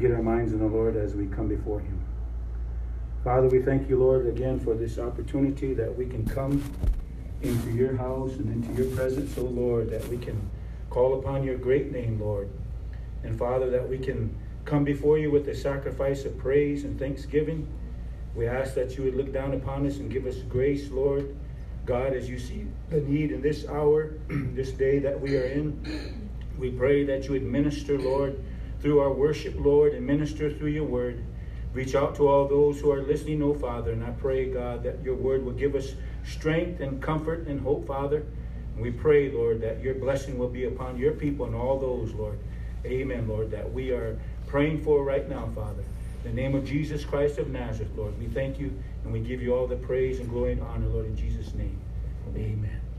get our minds in the Lord as we come before Him. Father, we thank you, Lord, again for this opportunity that we can come into your house and into your presence, O Lord, that we can call upon your great name, Lord. And Father, that we can come before you with a sacrifice of praise and thanksgiving. We ask that you would look down upon us and give us grace, Lord. God, as you see the need in this hour, this day that we are in, we pray that you would minister, Lord, through our worship, Lord, and minister through your word. Reach out to all those who are listening, oh Father, and I pray, God, that your word will give us strength and comfort and hope, Father. And we pray, Lord, that your blessing will be upon your people and all those, Lord. Amen, Lord, that we are praying for right now, Father. In the name of Jesus Christ of Nazareth, Lord, we thank you and we give you all the praise and glory and honor, Lord, in Jesus' name. Amen.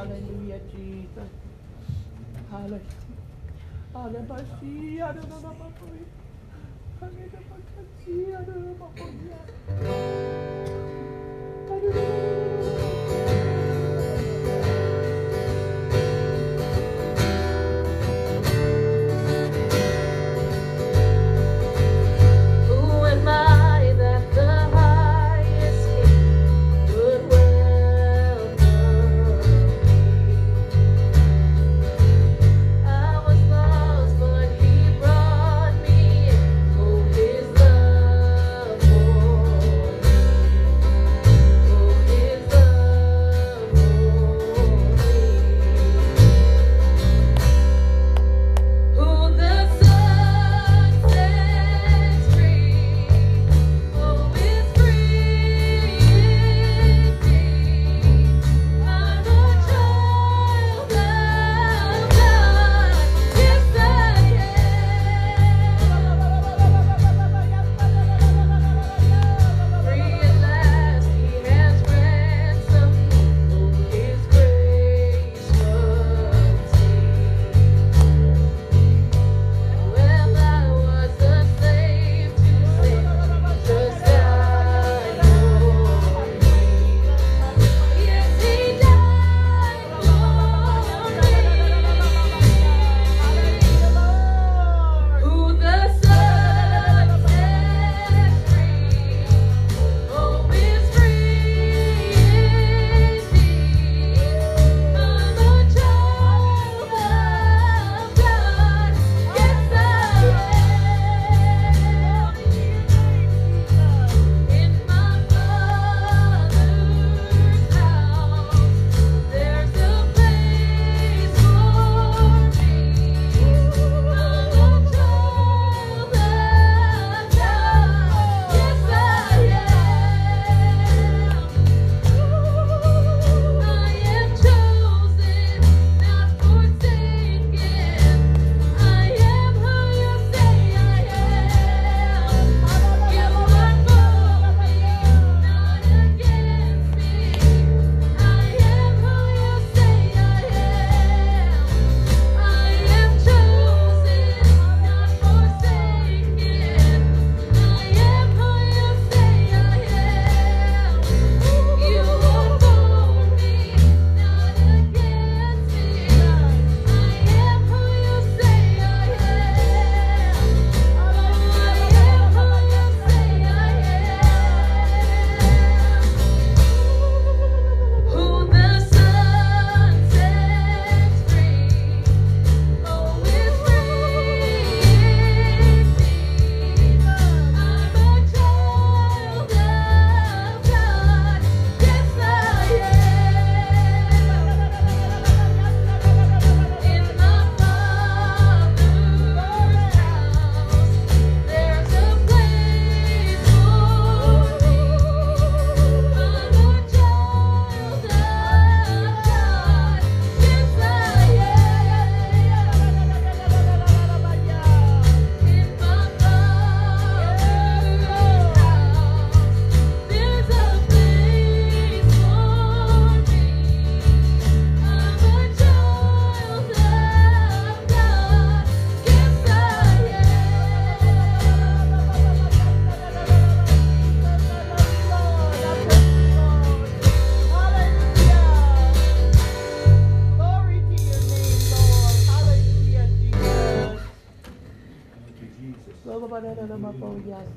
Hallelujah, Jesus. Hallelujah. Hallelujah.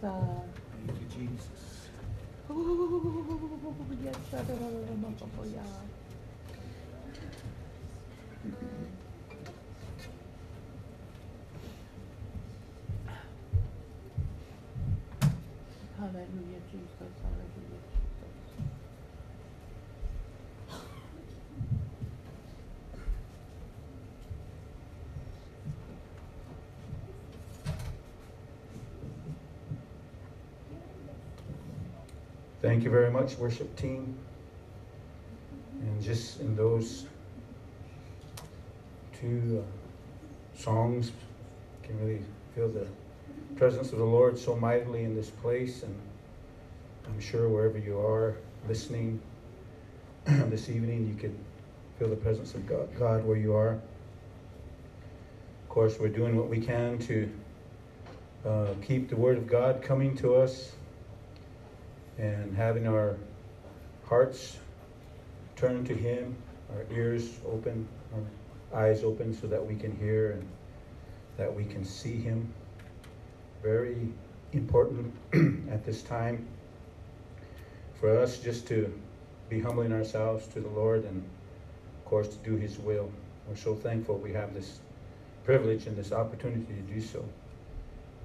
Mapawiyasa? Thank you, Jesus. Yasa na na mapawiyasa. Hallelujah, Jesus. Hallelujah, Jesus. Thank you very much, worship team. And just in those two uh, songs, can really feel the presence of the Lord so mightily in this place. And I'm sure wherever you are listening this evening, you can feel the presence of God, God where you are. Of course, we're doing what we can to uh, keep the Word of God coming to us and having our hearts turned to Him, our ears open, our eyes open so that we can hear and that we can see Him. Very important at this time for us just to be humbling ourselves to the Lord and, of course, to do His will. We're so thankful we have this privilege and this opportunity to do so.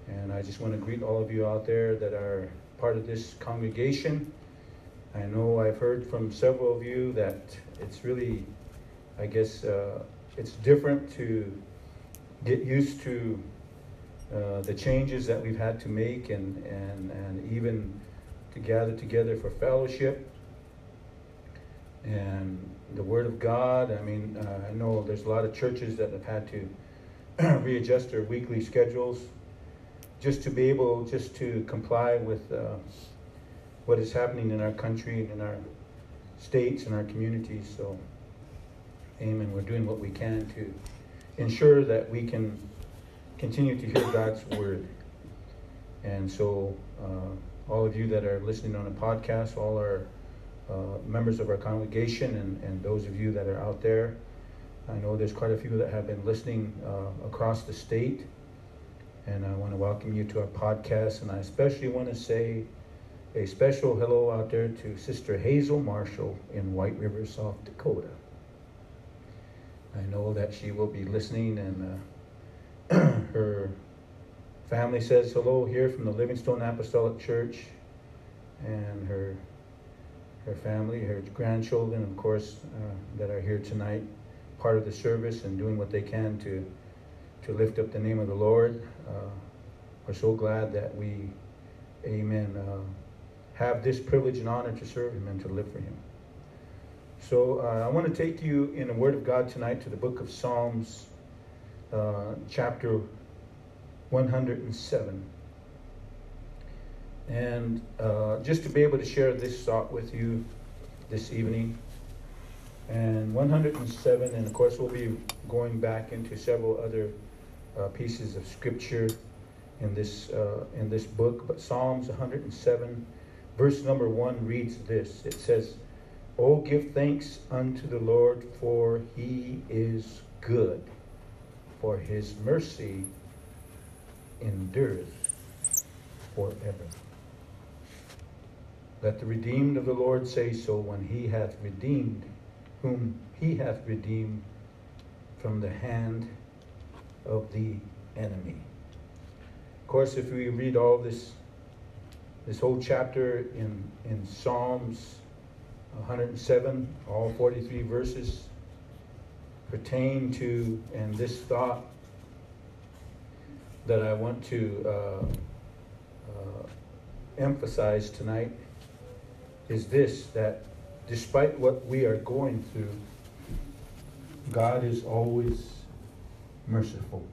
And I just want to greet all of you out there that are part of this congregation. I know I've heard from several of you that it's really, I guess, uh, it's different to get used to uh, the changes that we've had to make and, and, and even to gather together for fellowship and the Word of God. I mean, uh, I know there's a lot of churches that have had to readjust their weekly schedules just to be able just to comply with uh, what is happening in our country and in our states and our communities. So, amen. We're doing what we can to ensure that we can continue to hear God's word. And so, uh, all of you that are listening on a podcast, all our uh, members of our congregation, and, and those of you that are out there, I know there's quite a few that have been listening uh, across the state. And I want to welcome you to our podcast. And I especially want to say a special hello out there to Sister Hazel Marshall in White River, South Dakota. I know that she will be listening, and uh, her family says hello here from the Livingstone Apostolic Church, and her her family, her grandchildren, of course, uh, that are here tonight, part of the service and doing what they can to to lift up the name of the Lord. Uh, we're so glad that we, amen, uh, have this privilege and honor to serve Him and to live for Him. So uh, I want to take you in the Word of God tonight to the book of Psalms, uh, chapter 107. And uh, just to be able to share this thought with you this evening. And 107, and of course, we'll be going back into several other uh, pieces of scripture in this uh, in this book. But Psalms 107, verse number one reads this. It says, "Oh, give thanks unto the Lord, for He is good, for His mercy endureth forever." Let the redeemed of the Lord say so when He hath redeemed whom He hath redeemed from the hand of the enemy. Of course, if we read all this, this whole chapter in, in Psalms 107, all 43 verses pertain to, and this thought that I want to uh, uh, emphasize tonight is this that despite what we are going through, God is always merciful.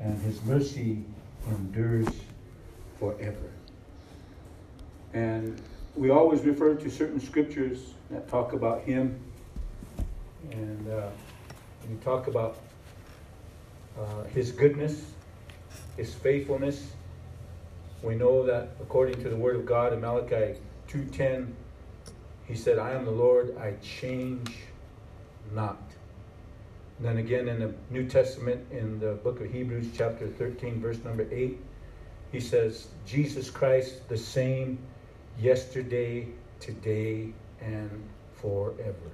And his mercy endures forever. And we always refer to certain scriptures that talk about him. And uh, we talk about uh, his goodness, his faithfulness. We know that according to the word of God in Malachi 2.10, he said, I am the Lord, I change not. Then again in the New Testament, in the book of Hebrews, chapter 13, verse number 8, he says, Jesus Christ, the same yesterday, today, and forever.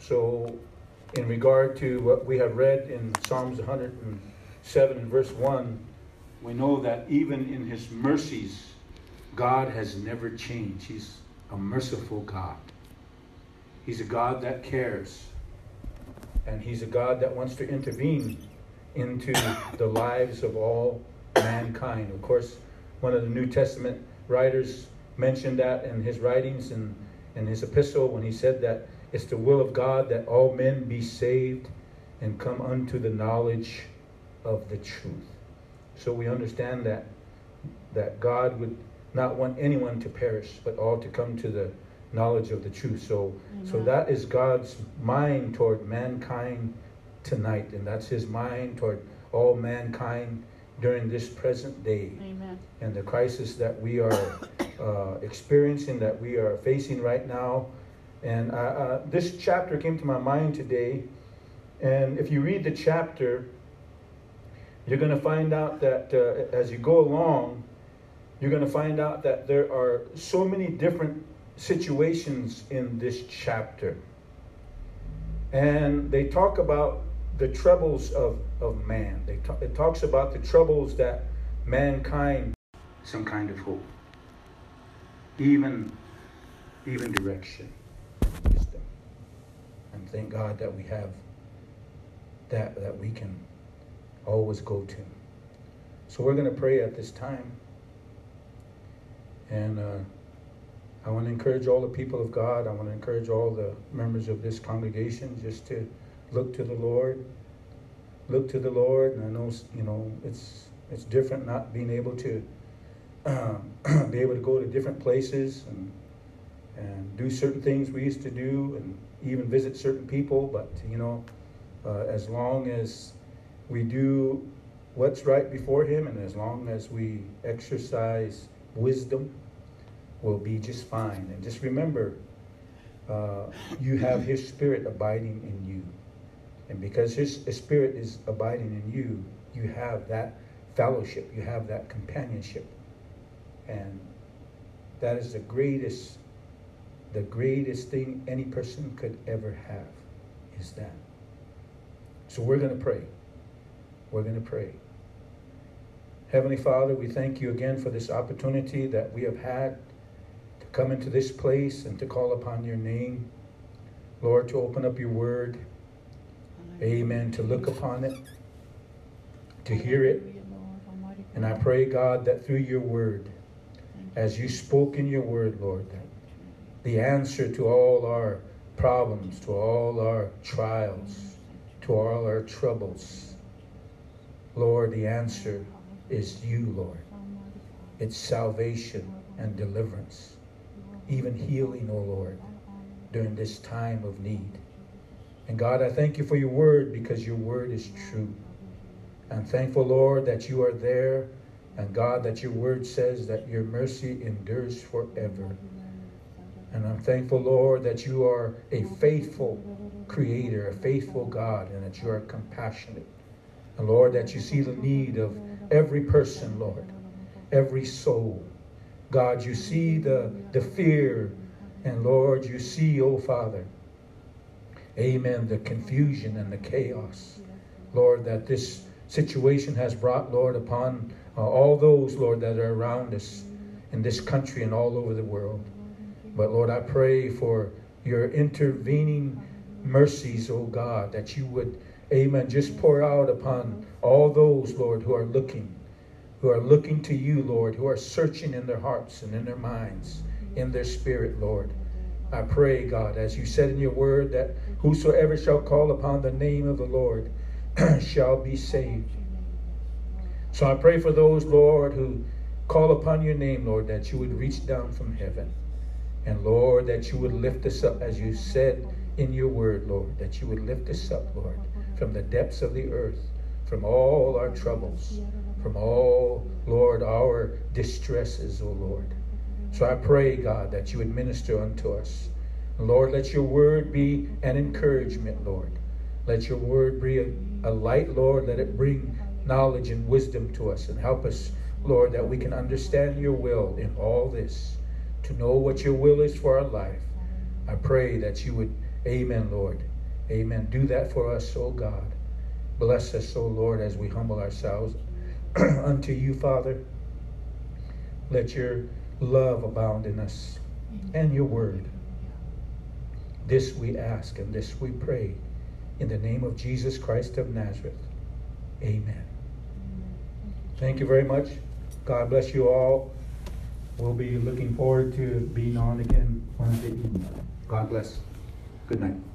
So, in regard to what we have read in Psalms 107 and verse 1, we know that even in his mercies, God has never changed. He's a merciful God. He's a God that cares. And he's a God that wants to intervene into the lives of all mankind. Of course, one of the New Testament writers mentioned that in his writings and in his epistle when he said that it's the will of God that all men be saved and come unto the knowledge of the truth. So we understand that that God would not want anyone to perish, but all to come to the knowledge of the truth. So so that is God's mind toward mankind tonight, and that's his mind toward all mankind during this present day Amen. and the crisis that we are uh, experiencing, that we are facing right now. And uh, uh, this chapter came to my mind today. And if you read the chapter, you're going to find out that uh, as you go along, you're going to find out that there are so many different situations in this chapter. And they talk about the troubles of, of man. They ta- it talks about the troubles that mankind some kind of hope, even even direction, wisdom, and thank God that we have that that we can always go to. So we're going to pray at this time, and uh, I want to encourage all the people of God. I want to encourage all the members of this congregation just to look to the Lord. Look to the Lord, and I know you know it's it's different not being able to um, be able to go to different places and and do certain things we used to do, and even visit certain people. But you know, uh, as long as we do what's right before Him, and as long as we exercise wisdom, we'll be just fine. And just remember, uh, you have His Spirit abiding in you. And because His Spirit is abiding in you, you have that fellowship, you have that companionship. And that is the greatest, the greatest thing any person could ever have is that. So we're going to pray. We're going to pray. Heavenly Father, we thank you again for this opportunity that we have had come into this place and to call upon your name. Lord, to open up your word. Amen. To look upon it, to hear it. And I pray, God, that through your word, as you spoke in your word, Lord, that the answer to all our problems, to all our trials, to all our troubles, Lord, the answer is you, Lord. It's salvation and deliverance, even healing, O Lord, during this time of need. And God, I thank you for your word because your word is true. I'm thankful, Lord, that you are there. And God, that your word says that your mercy endures forever. And I'm thankful, Lord, that you are a faithful creator, a faithful God, and that you are compassionate. And Lord, that you see the need of every person, Lord, every soul. God, you see the, the fear. And Lord, you see, oh Father, amen, the confusion and the chaos. Lord, that this situation has brought, Lord, upon uh, all those, Lord, that are around us in this country and all over the world. But Lord, I pray for your intervening mercies, oh God, that you would, amen, just pour out upon all those, Lord, who are looking, who are looking to you, Lord, who are searching in their hearts and in their minds, in their spirit, Lord. I pray, God, as you said in your word, that whosoever shall call upon the name of the Lord shall be saved. So I pray for those, Lord, who call upon your name, Lord, that you would reach down from heaven. And Lord, that you would lift us up, as you said in your word, Lord, that you would lift us up, Lord, from the depths of the earth, from all our troubles, from all, Lord, our distresses, O Lord. So I pray, God, that you would minister unto us. Lord, let your word be an encouragement, Lord. Let your word be a, a light, Lord. Let it bring knowledge and wisdom to us and help us, Lord, that we can understand your will in all this, to know what your will is for our life. I pray that you would, amen, Lord. Amen. Do that for us, oh God. Bless us, oh Lord, as we humble ourselves unto you, Father. Let your love abound in us and your word. This we ask and this we pray in the name of Jesus Christ of Nazareth. Amen. Thank you very much. God bless you all. We'll be looking forward to being on again Wednesday evening. God bless. Good night.